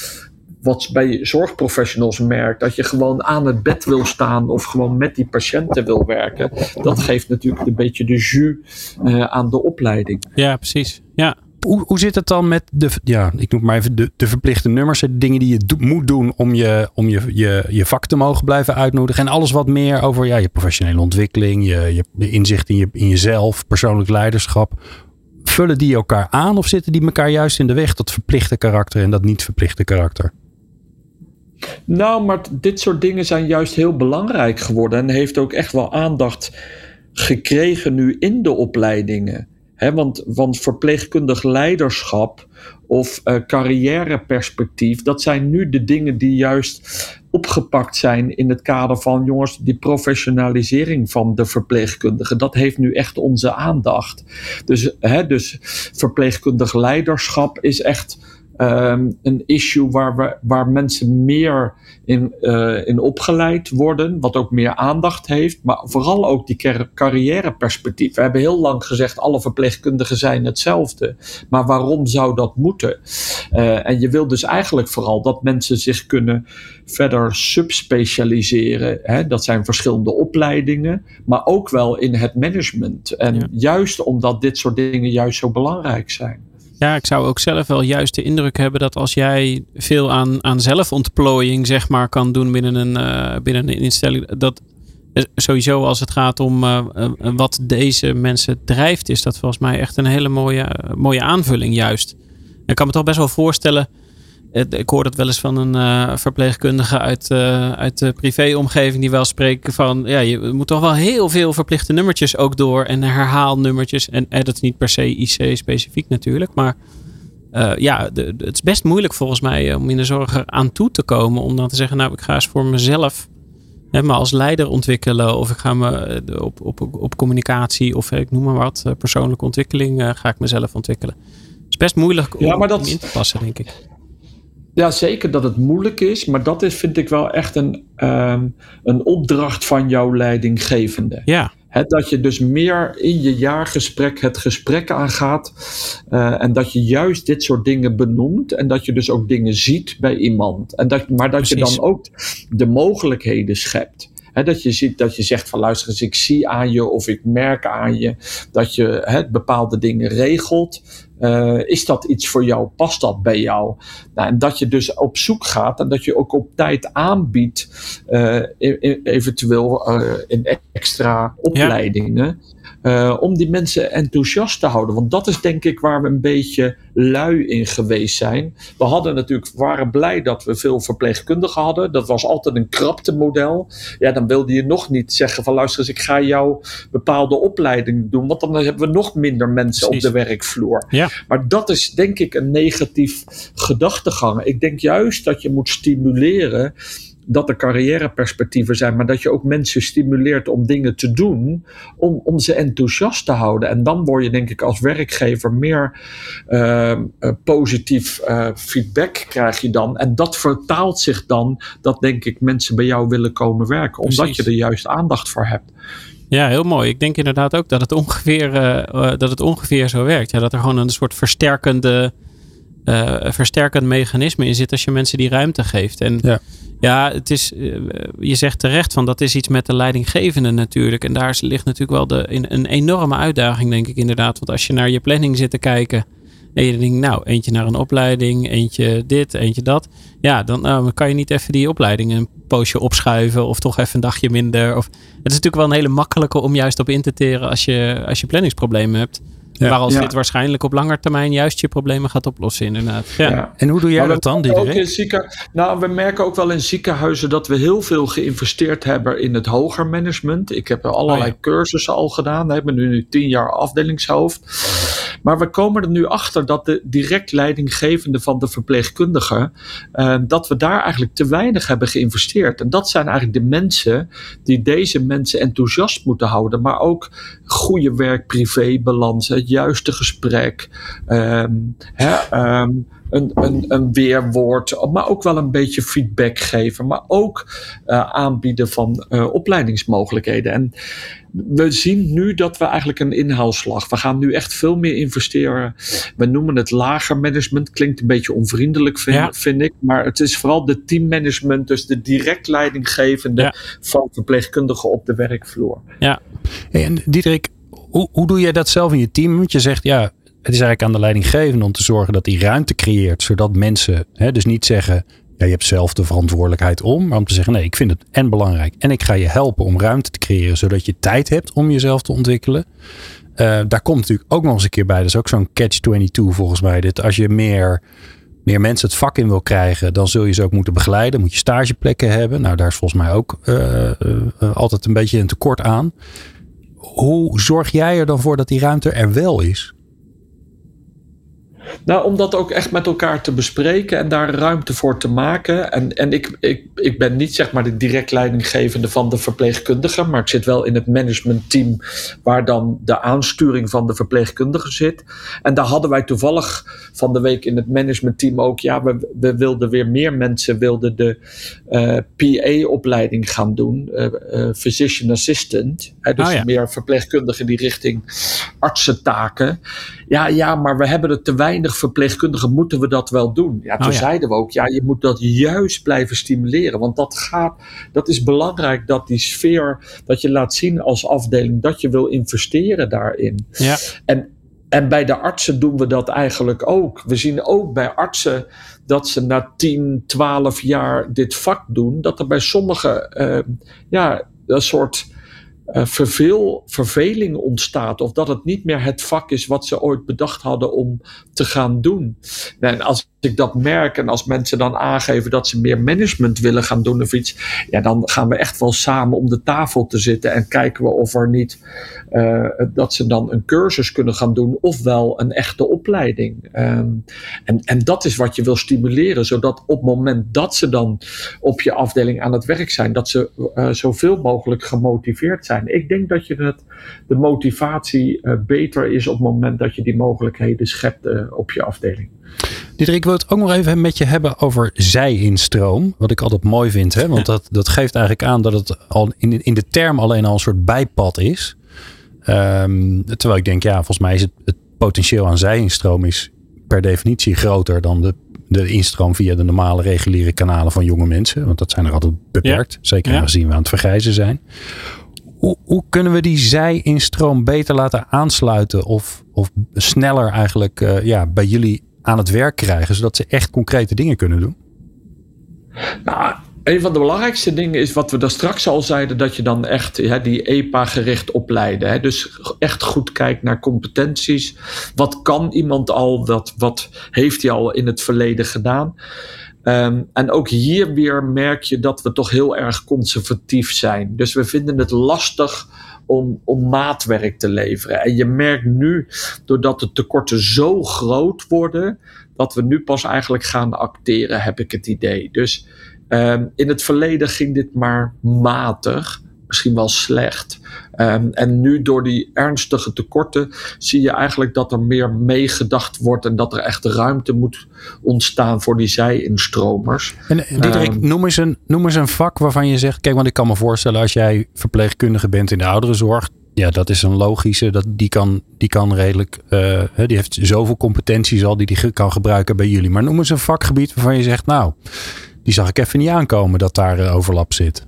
wat bij zorgprofessionals merkt, dat je gewoon aan het bed wil staan of gewoon met die patiënten wil werken, dat geeft natuurlijk een beetje de jus uh, aan de opleiding. Ja, precies. Ja. Hoe, hoe zit het dan met de, ja, ik noem maar even de, de verplichte nummers, de dingen die je moet doen om, je, om je, je, je vak te mogen blijven uitnodigen en alles wat meer over ja, je professionele ontwikkeling, je, je inzicht in, je, in jezelf, persoonlijk leiderschap. Vullen die elkaar aan of zitten die elkaar juist in de weg, dat verplichte karakter en dat niet verplichte karakter? Nou, maar dit soort dingen zijn juist heel belangrijk geworden en heeft ook echt wel aandacht gekregen nu in de opleidingen. Want, verpleegkundig leiderschap of uh, carrièreperspectief, dat zijn nu de dingen die juist opgepakt zijn in het kader van, jongens, die professionalisering van de verpleegkundige. Dat heeft nu echt onze aandacht. Dus, dus verpleegkundig leiderschap is echt um, een issue waar, we, waar mensen meer in, uh, in opgeleid worden, wat ook meer aandacht heeft, maar vooral ook die carrièreperspectief. We hebben heel lang gezegd, alle verpleegkundigen zijn hetzelfde, maar waarom zou dat moeten? Uh, en je wil dus eigenlijk vooral dat mensen zich kunnen verder subspecialiseren. Hè? Dat zijn verschillende opleidingen, maar ook wel in het management. En ja. juist omdat dit soort dingen juist zo belangrijk zijn. Ja, ik zou ook zelf wel juist de indruk hebben dat als jij veel aan, aan zelfontplooiing zeg maar kan doen binnen een, uh, binnen een instelling, dat sowieso als het gaat om uh, wat deze mensen drijft, is dat volgens mij echt een hele mooie, mooie aanvulling juist. Ik kan me toch best wel voorstellen ik hoor dat wel eens van een uh, verpleegkundige uit, uh, uit de privéomgeving die wel spreken van ja, je moet toch wel heel veel verplichte nummertjes ook door en herhaalnummertjes. En eh, dat is niet per se IC specifiek natuurlijk, maar uh, ja, de, het is best moeilijk volgens mij om in de zorg aan toe te komen. Om dan te zeggen, nou ik ga eens voor mezelf hè, me als leider ontwikkelen. Of ik ga me op, op, op communicatie of ik noem maar wat, persoonlijke ontwikkeling ga ik mezelf ontwikkelen. Het is best moeilijk om, ja, dat... om in te passen denk ik. Ja, zeker dat het moeilijk is, maar dat is, vind ik wel echt een, um, een opdracht van jouw leidinggevende. Ja. He, dat je dus meer in je jaargesprek het gesprek aangaat. Uh, en dat je juist dit soort dingen benoemt. En dat je dus ook dingen ziet bij iemand. En dat, maar dat Precies. je dan ook de mogelijkheden schept. He, dat je ziet dat je zegt van luister eens, ik zie aan je of ik merk aan je dat je he, bepaalde dingen regelt. Uh, is dat iets voor jou? Past dat bij jou? Nou, en dat je dus op zoek gaat en dat je ook op tijd aanbiedt, uh, eventueel uh, in extra opleidingen. Ja. Om die mensen enthousiast te houden. Want dat is denk ik waar we een beetje lui in geweest zijn. We hadden natuurlijk, waren blij dat we veel verpleegkundigen hadden. Dat was altijd een krapte model. Ja, dan wilde je nog niet zeggen van luister eens, ik ga jou bepaalde opleidingen doen. Want dan hebben we nog minder mensen Precies. op de werkvloer. Ja. Maar dat is denk ik een negatief gedachtegang. Ik denk juist dat je moet stimuleren dat er carrièreperspectieven zijn, maar dat je ook mensen stimuleert om dingen te doen, om, om ze enthousiast te houden. En dan word je, denk ik, als werkgever meer uh, uh, positief uh, feedback krijg je dan. En dat vertaalt zich dan dat, denk ik, mensen bij jou willen komen werken, omdat Precies. je er juist aandacht voor hebt. Ja, heel mooi. Ik denk inderdaad ook dat het ongeveer, dat het ongeveer zo werkt. Ja, dat er gewoon een soort versterkende. Uh, versterkend mechanisme in zit als je mensen die ruimte geeft. En ja. Ja, het is, je zegt terecht van dat is iets met de leidinggevende natuurlijk. En daar ligt natuurlijk wel de, een enorme uitdaging, denk ik inderdaad. Want als je naar je planning zit te kijken en je denkt, nou, eentje naar een opleiding, eentje dit, eentje dat. Ja, dan nou, kan je niet even die opleiding een poosje opschuiven of toch even een dagje minder. Of, het is natuurlijk wel een hele makkelijke om juist op in te teren als je, als je planningsproblemen hebt. Ja, waar als ja. dit waarschijnlijk op lange termijn juist je problemen gaat oplossen, inderdaad. Ja. ja. En hoe doe jij dat dan, Diederik? Zieken, nou, we merken ook wel in ziekenhuizen dat we heel veel geïnvesteerd hebben in het hoger management. Ik heb allerlei oh, cursussen al gedaan. We hebben nu tien jaar afdelingshoofd. Maar we komen er nu achter dat de direct leidinggevende van de verpleegkundige, uh, dat we daar eigenlijk te weinig hebben geïnvesteerd. En dat zijn eigenlijk de mensen die deze mensen enthousiast moeten houden, maar ook goede werk-privé-balans, het juiste gesprek, um, hè, um, een, een, een weerwoord, maar ook wel een beetje feedback geven, maar ook uh, aanbieden van uh, opleidingsmogelijkheden. En we zien nu dat we eigenlijk een inhaalslag. We gaan nu echt veel meer investeren. We noemen het lager management. Klinkt een beetje onvriendelijk, vind, vind ik. Maar het is vooral de teammanagement, dus de direct leidinggevende van verpleegkundigen op de werkvloer. Ja. en Diederik, hoe, hoe doe jij dat zelf in je team? Want je zegt ja, het is eigenlijk aan de leidinggevende om te zorgen dat hij ruimte creëert, zodat mensen hè, dus niet zeggen ja, je hebt zelf de verantwoordelijkheid om. Maar om te zeggen, nee, ik vind het en belangrijk. En ik ga je helpen om ruimte te creëren, zodat je tijd hebt om jezelf te ontwikkelen. Uh, daar komt natuurlijk ook nog eens een keer bij. Dat is ook zo'n catch-22 volgens mij. Dit, als je meer, meer mensen het vak in wil krijgen, dan zul je ze ook moeten begeleiden. Moet je stageplekken hebben. Nou, daar is volgens mij ook uh, uh, altijd een beetje een tekort aan. Hoe zorg jij er dan voor dat die ruimte er wel is? Nou, om dat ook echt met elkaar te bespreken en daar ruimte voor te maken. En, en ik, ik, ik ben niet zeg maar de direct leidinggevende van de verpleegkundige, maar ik zit wel in het managementteam waar dan de aansturing van de verpleegkundige zit. En daar hadden wij toevallig van de week in het managementteam ook, ja, we, we wilden weer meer mensen wilden de uh, eh, PA-opleiding gaan doen, uh, uh, physician assistant. Hè, dus oh meer verpleegkundigen die richting artsentaken. Ja, ja, maar we hebben het te weinig weinig verpleegkundigen moeten we dat wel doen. Ja, toen oh zeiden we ook, ja, je moet dat juist blijven stimuleren. Want dat gaat, dat is belangrijk dat die sfeer, dat je laat zien als afdeling dat je wil investeren daarin. Ja. En, en bij de artsen doen we dat eigenlijk ook. We zien ook bij artsen dat ze na 10, 12 jaar dit vak doen, dat er bij sommigen uh, ja, een soort verveel, verveling ontstaat. Of dat het niet meer het vak is wat ze ooit bedacht hadden om te gaan doen. En als ik dat merk en als mensen dan aangeven dat ze meer management willen gaan doen of iets, ja, dan gaan we echt wel samen om de tafel te zitten en kijken we of er niet uh, dat ze dan een cursus kunnen gaan doen, ofwel een echte opleiding. Um, en, en dat is wat je wil stimuleren, zodat op het moment dat ze dan op je afdeling aan het werk zijn, dat ze uh, zoveel mogelijk gemotiveerd zijn. Ik denk dat je het, de motivatie uh, beter is op het moment dat je die mogelijkheden schept op je afdeling. Diederik, ik wil het ook nog even met je hebben over zij-instroom. Wat ik altijd mooi vind. Hè? Want dat, dat geeft eigenlijk aan dat het al in, in de term alleen al een soort bijpad is. Um, terwijl ik denk, ja, volgens mij is het, het potentieel aan zij-instroom is per definitie groter dan de, de instroom via de normale reguliere kanalen van jonge mensen. Want dat zijn er altijd beperkt. Zeker ja. aangezien we aan het vergrijzen zijn. Hoe, hoe kunnen we die zij-instroom beter laten aansluiten of, of sneller eigenlijk uh, ja, bij jullie aan het werk krijgen, zodat ze echt concrete dingen kunnen doen? Nou, een van de belangrijkste dingen is wat we daar straks al zeiden, dat je dan echt hè, die EPA-gericht opleiden. Hè? Dus echt goed kijkt naar competenties. Wat kan iemand al? Wat, wat heeft hij al in het verleden gedaan? Um, en ook hier weer merk je dat we toch heel erg conservatief zijn. Dus we vinden het lastig om, om maatwerk te leveren. En je merkt nu, doordat de tekorten zo groot worden, dat we nu pas eigenlijk gaan acteren, heb ik het idee. Dus um, in het verleden ging dit maar matig misschien wel slecht. Um, en nu door die ernstige tekorten zie je eigenlijk dat er meer meegedacht wordt en dat er echt ruimte moet ontstaan voor die zij-instromers. En Diederik, um, noem, eens een, noem eens een vak waarvan je zegt, kijk, want ik kan me voorstellen als jij verpleegkundige bent in de ouderenzorg, ja, dat is een logische. Dat, die, kan, die kan redelijk. Uh, die heeft zoveel competenties al die die kan gebruiken bij jullie. Maar noem eens een vakgebied waarvan je zegt, nou, die zag ik even niet aankomen dat daar uh, overlap zit.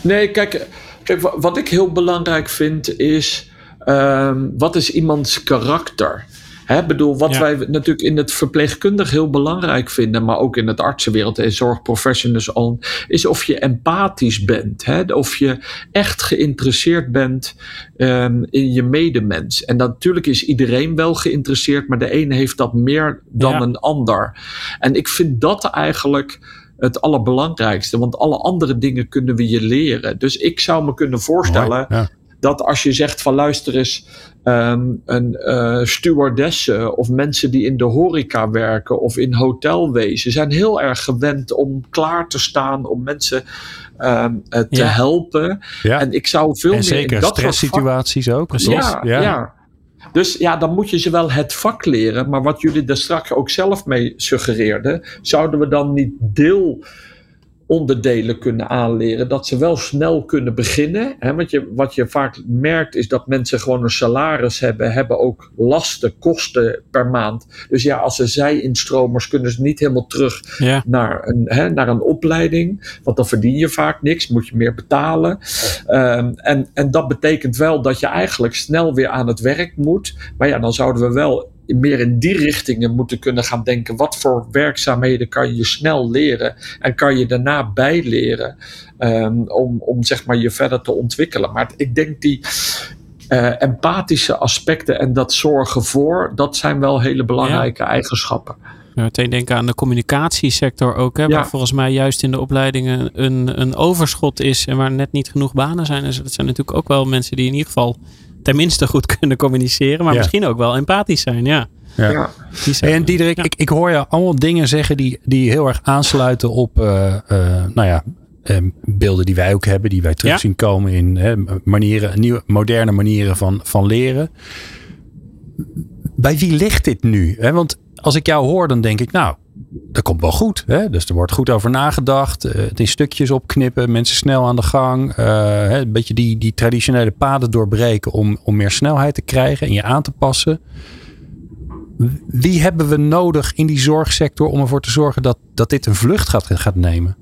Nee, kijk, kijk, wat ik heel belangrijk vind is. Um, wat is iemands karakter? Hè, bedoel, wat wij natuurlijk in het verpleegkundig heel belangrijk vinden, maar ook in het artsenwereld en zorgprofessionals al, is of je empathisch bent. Hè, of je echt geïnteresseerd bent um, in je medemens. En natuurlijk is iedereen wel geïnteresseerd, maar de ene heeft dat meer dan ja. een ander. En ik vind dat eigenlijk het allerbelangrijkste. Want alle andere dingen kunnen we je leren. Dus ik zou me kunnen voorstellen ja. Dat als je zegt van luister eens. Um, een uh, stewardessen of mensen die in de horeca werken of in hotelwezen zijn heel erg gewend om klaar te staan om mensen um, uh, te ja. helpen. Ja. En ik zou veel en meer zeker in dat stresssituaties ook. Precies. Ja, ja. ja. Dus ja, dan moet je ze wel het vak leren. Maar wat jullie er straks ook zelf mee suggereerden, zouden we dan niet deel onderdelen kunnen aanleren. Dat ze wel snel kunnen beginnen. Hè? Want je, wat je vaak merkt is dat mensen gewoon een salaris hebben. Hebben ook lasten, kosten per maand. Dus ja, als ze zij-instromers kunnen ze niet helemaal terug naar, een, hè, naar een opleiding. Want dan verdien je vaak niks. Moet je meer betalen. Um, en, en dat betekent wel dat je eigenlijk snel weer aan het werk moet. Maar ja, dan zouden we wel meer in die richtingen moeten kunnen gaan denken. Wat voor werkzaamheden kan je snel leren en kan je daarna bijleren um, om, om zeg maar je verder te ontwikkelen. Maar ik denk die uh, empathische aspecten en dat zorgen voor, dat zijn wel hele belangrijke eigenschappen. Ja, meteen denken aan de communicatiesector ook. Hè, Waar volgens mij juist in de opleidingen een, een overschot is en waar net niet genoeg banen zijn. Dus dat zijn natuurlijk ook wel mensen die in ieder geval tenminste goed kunnen communiceren, maar misschien ook wel empathisch zijn. Ja. Ja. en Diederik, ik, ik hoor je allemaal dingen zeggen die, die heel erg aansluiten op uh, uh, nou ja, um, beelden die wij ook hebben, die wij terug zien komen in hè, manieren, nieuwe, moderne manieren van, van leren. Bij wie ligt dit nu? Hè? Want als ik jou hoor, dan denk ik, nou, dat komt wel goed. Hè? Dus er wordt goed over nagedacht. Uh, het in stukjes opknippen, mensen snel aan de gang. Uh, een beetje die, die traditionele paden doorbreken om, om meer snelheid te krijgen en je aan te passen. Wie hebben we nodig in die zorgsector om ervoor te zorgen dat, dat dit een vlucht gaat, gaat nemen?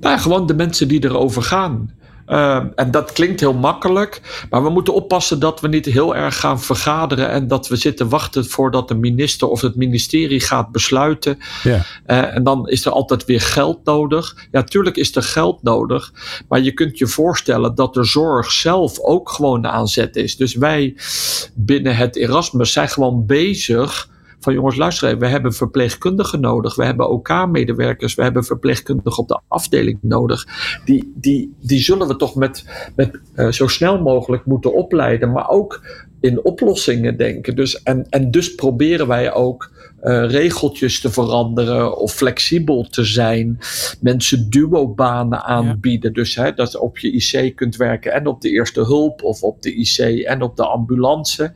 Nou, gewoon de mensen die erover gaan. Uh, en dat klinkt heel makkelijk, maar we moeten oppassen dat we niet heel erg gaan vergaderen en dat we zitten wachten voordat de minister of het ministerie gaat besluiten. Ja. Uh, en dan is er altijd weer geld nodig. Ja, tuurlijk is er geld nodig, maar je kunt je voorstellen dat de zorg zelf ook gewoon aan zet is. Dus wij binnen het Erasmus zijn gewoon bezig van jongens, luister even, we hebben verpleegkundigen nodig, we hebben OK-medewerkers, we hebben verpleegkundigen op de afdeling nodig. Die, die, die zullen we toch met, met uh, zo snel mogelijk moeten opleiden, maar ook in oplossingen denken. Dus, en, en dus proberen wij ook uh, regeltjes te veranderen of flexibel te zijn. Mensen duo-banen aanbieden. Dus hè, dat je op je IC kunt werken en op de eerste hulp of op de IC en op de ambulance.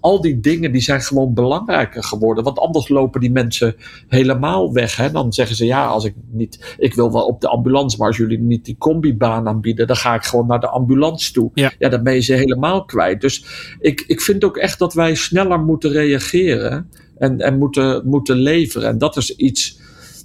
Al die dingen die zijn gewoon belangrijker geworden. Want anders lopen die mensen helemaal weg. Hè. Dan zeggen ze ja, als ik niet, ik wil wel op de ambulance, maar als jullie niet die combibaan aanbieden, dan ga ik gewoon naar de ambulance toe. Ja, ja dan ben je ze helemaal kwijt. Dus ik, ik vind ook echt dat wij sneller moeten reageren en, en moeten, moeten leveren. En dat is iets.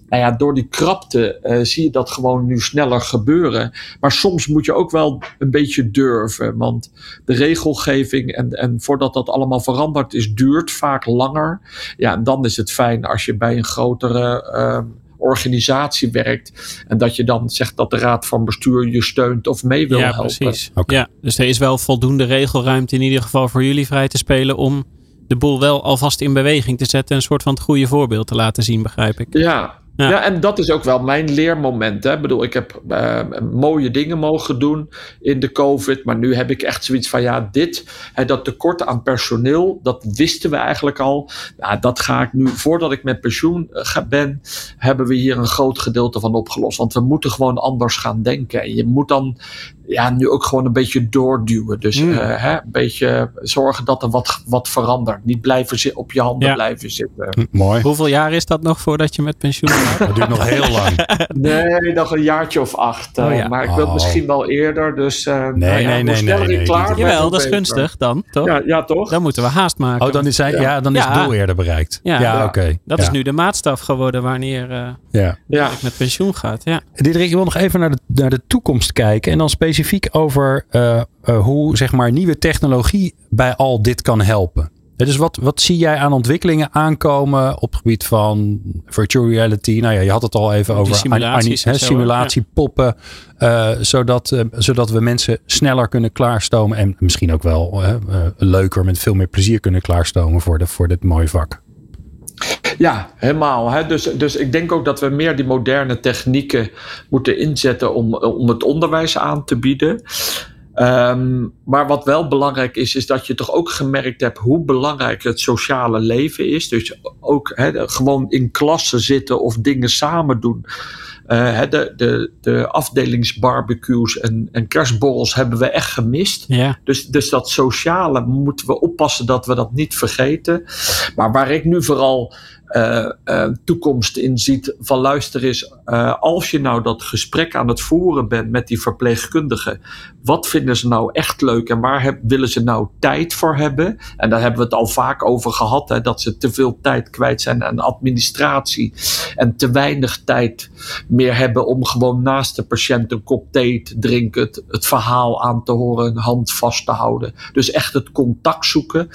Nou ja, door die krapte uh, zie je dat gewoon nu sneller gebeuren. Maar soms moet je ook wel een beetje durven. Want de regelgeving en, en voordat dat allemaal veranderd is, duurt vaak langer. Ja, en dan is het fijn als je bij een grotere. Uh, organisatie werkt. En dat je dan zegt dat de raad van bestuur je steunt of mee wil ja, helpen. Precies. Ja, dus er is wel voldoende regelruimte in ieder geval voor jullie vrij te spelen om de boel wel alvast in beweging te zetten. Een soort van het goede voorbeeld te laten zien, begrijp ik. Ja, ja. en dat is ook wel mijn leermoment. Hè. Ik bedoel, ik heb uh, mooie dingen mogen doen in de COVID. Maar nu heb ik echt zoiets van: ja, dit, hè, dat tekort aan personeel, dat wisten we eigenlijk al. Nou, dat ga ik nu, voordat ik met pensioen uh, ben, hebben we hier een groot gedeelte van opgelost. Want we moeten gewoon anders gaan denken. En je moet dan ja, nu ook gewoon een beetje doorduwen. Dus mm. uh, hè, een beetje zorgen dat er wat, wat verandert. Niet blijven op je handen blijven zitten. Mooi. Hoeveel jaar is dat nog voordat je met pensioen gaat? dat duurt nog heel lang. nee, nog een jaartje of acht. Uh, oh, ja. Maar ik wil oh. misschien wel eerder. Dus uh, nee, nou ja, nee, nee, nee, nee, klaar Jawel, dat is gunstig dan, toch? Ja, ja, toch? Dan moeten we haast maken. Oh, dan is, hij, ja. dan is het doel eerder bereikt. Ja, oké. Dat is nu de maatstaf geworden wanneer ja. ja. met pensioen gaat. Ja. Diederik, je wil nog even naar de, naar de toekomst kijken. En dan specifiek over uh, hoe zeg maar, nieuwe technologie bij al dit kan helpen. Dus wat, wat zie jij aan ontwikkelingen aankomen op het gebied van virtual reality? Nou ja, je had het al even over simulaties, he, simulatiepoppen. Ja. Uh, zodat, uh, zodat we mensen sneller kunnen klaarstomen. En misschien ook wel uh, leuker, met veel meer plezier kunnen klaarstomen voor, de, voor dit mooie vak. Ja, helemaal. Hè? Dus, dus ik denk ook dat we meer die moderne technieken moeten inzetten om, om het onderwijs aan te bieden. Um, maar wat wel belangrijk is, is dat je toch ook gemerkt hebt hoe belangrijk het sociale leven is. Dus ook hè, gewoon in klassen zitten of dingen samen doen. Uh, de, de, de afdelingsbarbecues en, en kerstborrels hebben we echt gemist. Ja. Dus, dus dat sociale moeten we oppassen dat we dat niet vergeten. Maar waar ik nu vooral uh, uh, toekomst in ziet. Van luister eens, uh, als je nou dat gesprek aan het voeren bent met die verpleegkundigen. Wat vinden ze nou echt leuk en waar heb, willen ze nou tijd voor hebben? En daar hebben we het al vaak over gehad. Hè, dat ze te veel tijd kwijt zijn aan administratie. En te weinig tijd meer hebben om gewoon naast de patiënt een kop thee te drinken. Het, het verhaal aan te horen, een hand vast te houden. Dus echt het contact zoeken.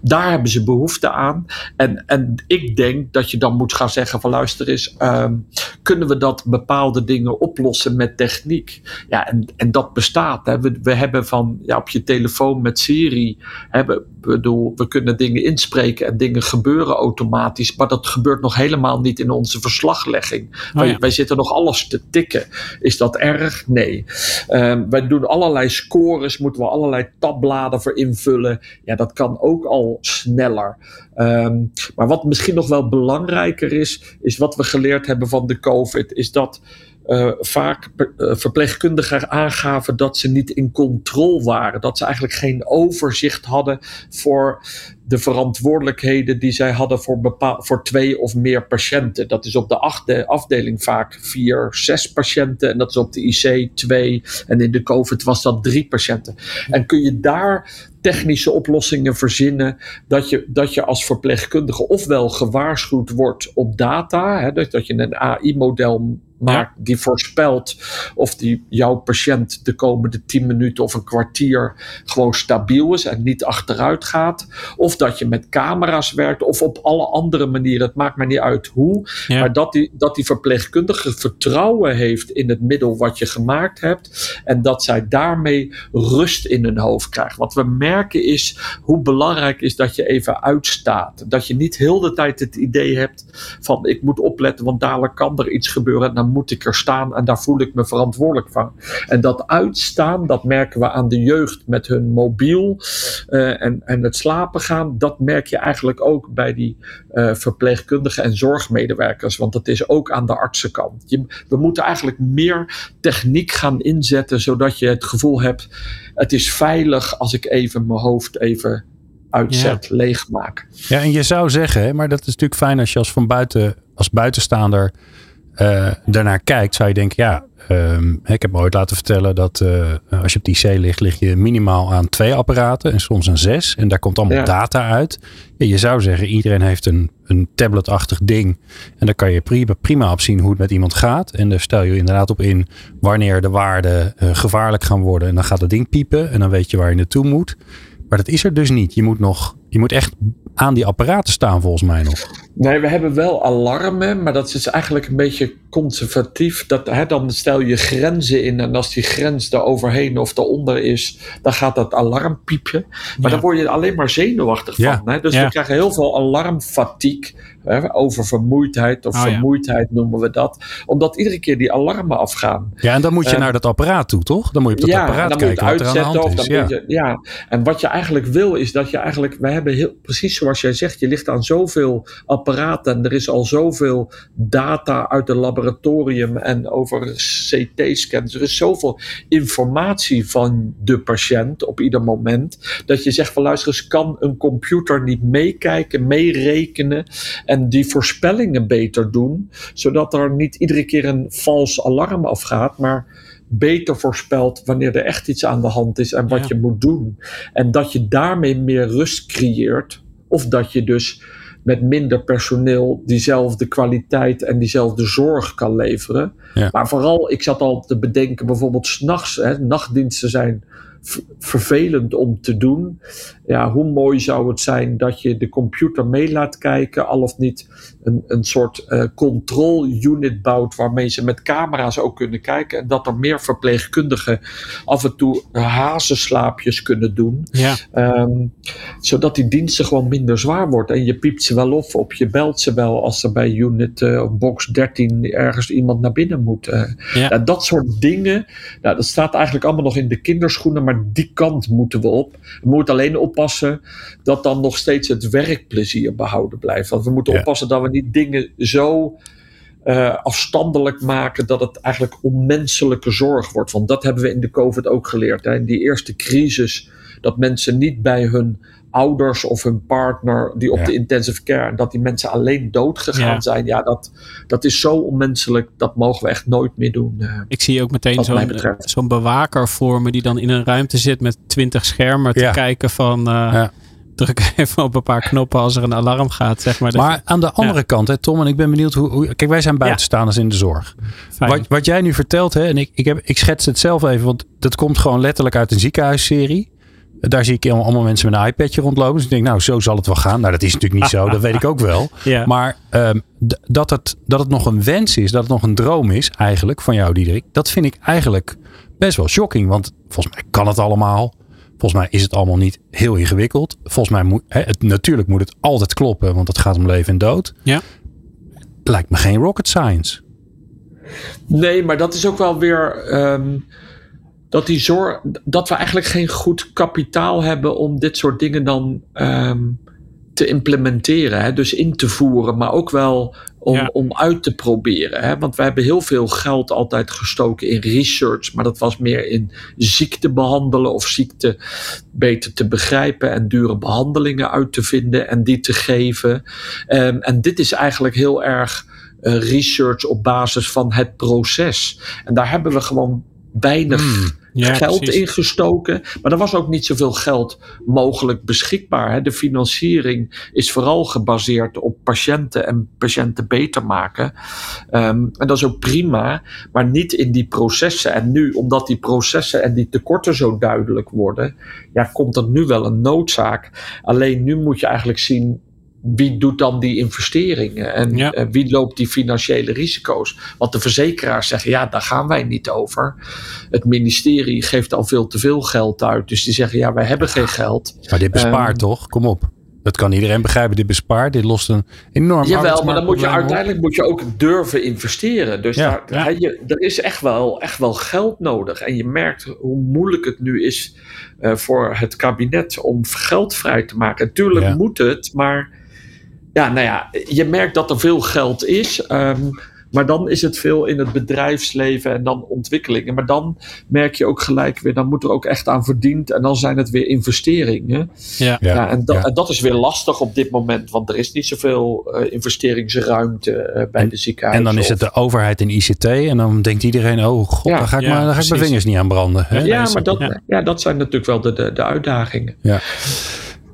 Daar hebben ze behoefte aan. En, en ik denk dat je dan moet gaan zeggen van luister eens, um, kunnen we dat bepaalde dingen oplossen met techniek? Ja, en, en dat bestaat. Hè. We, we hebben van ja, op je telefoon met Siri, hè, we, bedoel, we kunnen dingen inspreken en dingen gebeuren automatisch, maar dat gebeurt nog helemaal niet in onze verslaglegging. Oh, ja. wij, wij, zitten nog alles te tikken. Is dat erg? Nee. Um, wij doen allerlei scores, moeten we allerlei tabbladen voor invullen. Ja, dat kan ook al sneller. Um, maar wat misschien nog wel belangrijker is, is wat we geleerd hebben van de COVID, is dat uh, vaak uh, verpleegkundigen aangaven dat ze niet in controle waren. Dat ze eigenlijk geen overzicht hadden voor de verantwoordelijkheden die zij hadden voor, voor twee of meer patiënten. Dat is op de achtde afdeling vaak vier, zes patiënten. En dat is op de IC twee. En in de COVID was dat drie patiënten. En kun je daar technische oplossingen verzinnen dat je, dat je als verpleegkundige ofwel gewaarschuwd wordt op data, hè, dat, dat je een AI-model maakt ja. die voorspelt of die jouw patiënt de komende 10 minuten of een kwartier gewoon stabiel is en niet achteruit gaat. Of dat je met camera's werkt of op alle andere manieren. Het maakt maar niet uit hoe. Ja. Maar dat die, dat die verpleegkundige vertrouwen heeft in het middel wat je gemaakt hebt. En dat zij daarmee rust in hun hoofd krijgt. Wat we merken is hoe belangrijk is dat je even uitstaat. Dat je niet heel de tijd het idee hebt van ik moet opletten, want dadelijk kan er iets gebeuren. En dan moet ik er staan en daar voel ik me verantwoordelijk van. En dat uitstaan, dat merken we aan de jeugd met hun mobiel uh, en, en het slapen gaan. Dat merk je eigenlijk ook bij die uh, verpleegkundigen en zorgmedewerkers. Want dat is ook aan de artsenkant. Je, we moeten eigenlijk meer techniek gaan inzetten, zodat je het gevoel hebt: het is veilig als ik even mijn hoofd even uitzet, ja. leegmaak. Ja, en je zou zeggen, maar dat is natuurlijk fijn als je als van buiten, als buitenstaander uh, daarnaar kijkt, zou je denken, ja, um, ik heb me ooit laten vertellen dat uh, als je op die IC ligt, lig je minimaal aan twee apparaten en soms een zes. En daar komt allemaal ja. data uit. Ja, je zou zeggen, iedereen heeft een, een tabletachtig ding. En daar kan je prima, prima op zien hoe het met iemand gaat. En daar stel je inderdaad op in wanneer de waarden uh, gevaarlijk gaan worden. En dan gaat het ding piepen en dan weet je waar je naartoe moet. Maar dat is er dus niet. Je moet nog, je moet echt aan die apparaten staan volgens mij nog. Nee, we hebben wel alarmen, maar dat is eigenlijk een beetje conservatief. Dat, hè, dan stel je grenzen in en als die grens er overheen of eronder is, dan gaat dat alarm piepje. Maar ja. dan word je alleen maar zenuwachtig ja. van. Hè? Dus ja. we krijgen heel veel alarmfatigue, hè, over vermoeidheid of Oh, vermoeidheid noemen we dat. Omdat iedere keer die alarmen afgaan. Ja, en dan moet je uh, naar dat apparaat toe, toch? Dan moet je op dat ja, apparaat dan kijken moet je wat er aan de hand uitzetten. Is. Ja. je, ja, en wat je eigenlijk wil is dat je eigenlijk, we hebben heel, precies zoals jij zegt, je ligt aan zoveel apparaten en er is al zoveel data uit het laboratorium en over CT-scans. Er is zoveel informatie van de patiënt op ieder moment, dat je zegt van luister eens, kan een computer niet meekijken, meerekenen en die voorspellingen beter doen, zodat er niet iedere keer een vals alarm afgaat, maar beter voorspelt wanneer er echt iets aan de hand is en wat Ja. je moet doen. En dat je daarmee meer rust creëert. Of dat je dus met minder personeel diezelfde kwaliteit en diezelfde zorg kan leveren. Ja. Maar vooral, ik zat al te bedenken, bijvoorbeeld s'nachts, nachtdiensten zijn vervelend om te doen. Ja, hoe mooi zou het zijn dat je de computer mee laat kijken, al of niet een, een soort uh, control unit bouwt waarmee ze met camera's ook kunnen kijken. En dat er meer verpleegkundigen af en toe hazenslaapjes kunnen doen. Ja. Um, zodat die diensten gewoon minder zwaar wordt. En je piept ze wel op, of je belt ze wel als er bij unit uh, box 13 ergens iemand naar binnen moet. Uh, Ja. nou, dat soort dingen, nou, dat staat eigenlijk allemaal nog in de kinderschoenen, maar die kant moeten we op. We moeten alleen oppassen dat dan nog steeds het werkplezier behouden blijft. Want we moeten Ja. oppassen dat we niet dingen zo uh, afstandelijk maken dat het eigenlijk onmenselijke zorg wordt. Want dat hebben we in de COVID ook geleerd. Hè. In die eerste crisis, dat mensen niet bij hun ouders of hun partner die op Ja. de intensive care en dat die mensen alleen dood gegaan Ja. zijn. Ja, dat, dat is zo onmenselijk. Dat mogen we echt nooit meer doen. eh. Ik zie ook meteen zo'n betreft. zo'n bewaker voor me die dan in een ruimte zit met twintig schermen te Ja. kijken van eh, Ja. druk even op een paar knoppen als er een alarm gaat. Zeg maar, Maar aan de andere kant, hè, Tom, en ik ben benieuwd hoe. hoe kijk, wij zijn buitenstaanders in de zorg. fijn. Wat, wat jij nu vertelt, hè, en ik, ik, heb, ik schets het zelf even, want dat komt gewoon letterlijk uit een ziekenhuisserie. Daar zie ik allemaal mensen met een iPadje rondlopen. Dus ik denk, nou, zo zal het wel gaan. Nou, dat is natuurlijk niet zo, dat weet ik ook wel. ja. Maar ehm, d- dat, het, dat het nog een wens is, dat het nog een droom is, eigenlijk, van jou, Diederik. Dat vind ik eigenlijk best wel shocking. Want volgens mij kan het allemaal. Volgens mij is het allemaal niet heel ingewikkeld. Volgens mij moet hè, het, natuurlijk moet het altijd kloppen, want het gaat om leven en dood. Ja. Lijkt me geen rocket science. Nee, maar dat is ook wel weer. ehm, dat, die zorg, dat we eigenlijk geen goed kapitaal hebben om dit soort dingen dan ehm, te implementeren. Hè? Dus in te voeren, maar ook wel om, Ja. om uit te proberen. Hè? Want we hebben heel veel geld altijd gestoken in research, maar dat was meer in ziekte behandelen of ziekte beter te begrijpen en dure behandelingen uit te vinden en die te geven. Ehm, en dit is eigenlijk heel erg eh, research op basis van het proces. En daar hebben we gewoon weinig Hmm. Ja, geld precies. in gestoken. Maar er was ook niet zoveel geld mogelijk beschikbaar. Hè. De financiering is vooral gebaseerd op patiënten en patiënten beter maken. Ehm, en dat is ook prima, maar niet in die processen. En nu, omdat die processen en die tekorten zo duidelijk worden, ja, komt er nu wel een noodzaak. Alleen nu moet je eigenlijk zien. Wie doet dan die investeringen en Ja. eh, wie loopt die financiële risico's? Want de verzekeraars zeggen: ja, daar gaan wij niet over. Het ministerie geeft al veel te veel geld uit. Dus die zeggen: ja, wij hebben geen geld. Maar dit bespaart Ehm, toch? Kom op. Dat kan iedereen begrijpen. Dit bespaart. Dit lost een enorm Jawel, maar dan moet je op. uiteindelijk moet je ook durven investeren. Dus Ja, daar, ja. hè, je, er is echt wel, echt wel geld nodig. En je merkt hoe moeilijk het nu is eh, voor het kabinet om geld vrij te maken. Tuurlijk Ja. moet het, maar ja, nou ja, je merkt dat er veel geld is. ehm, maar dan is het veel in het bedrijfsleven en dan ontwikkelingen. Maar dan merk je ook gelijk weer, dan moet er ook echt aan verdiend. En dan zijn het weer investeringen. Ja. Ja, Ja, en, dat, ja. en dat is weer lastig op dit moment, want er is niet zoveel eh, investeringsruimte eh, bij de ziekenhuizen. En dan is het de overheid in ICT. En dan denkt iedereen, oh god, Ja, daar ga ik, ja, maar, daar ga ik mijn vingers niet aan branden. Hè? ja, maar dat, ja. ja. dat zijn natuurlijk wel de, de, de uitdagingen.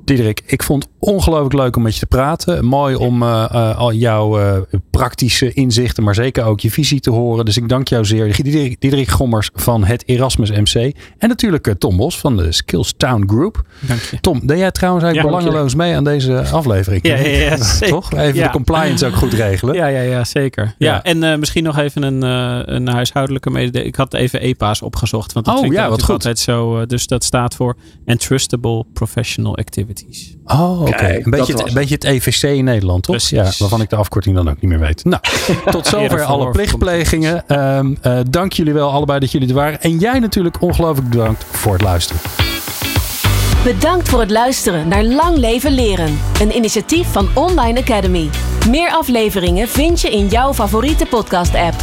Diederik, ik vond het ongelooflijk leuk om met je te praten. Mooi om eh, eh, al jouw eh, praktische inzichten, maar zeker ook je visie te horen. Dus ik dank jou zeer. Diederik, Diederik Gommers van het Erasmus MC. En natuurlijk Tom Bos van de Skills Town Group. Dank je. Tom, deed jij trouwens eigenlijk Ja, belangeloos mee aan deze aflevering? Ja, ja, ja, zeker. Toch? Even Ja. de compliance ook goed regelen. Ja, ja, ja zeker. Ja, en misschien nog even een, een huishoudelijke mededeling. Ik had even EPA's opgezocht. Want dat Oh, vind ik wat goed. altijd zo. dus dat staat voor Entrustable Professional Activities. Oh, oké. Een, beetje het, een beetje het EVC in Nederland, toch? Precies. Ja, waarvan ik de afkorting dan ook niet meer weet. Nou, tot zover alle plichtplegingen. Ehm, eh, dank jullie wel allebei dat jullie er waren. En jij natuurlijk ongelooflijk bedankt voor het luisteren. Bedankt voor het luisteren naar Lang Leven Leren. Een initiatief van Online Academy. Meer afleveringen vind je in jouw favoriete podcast-app.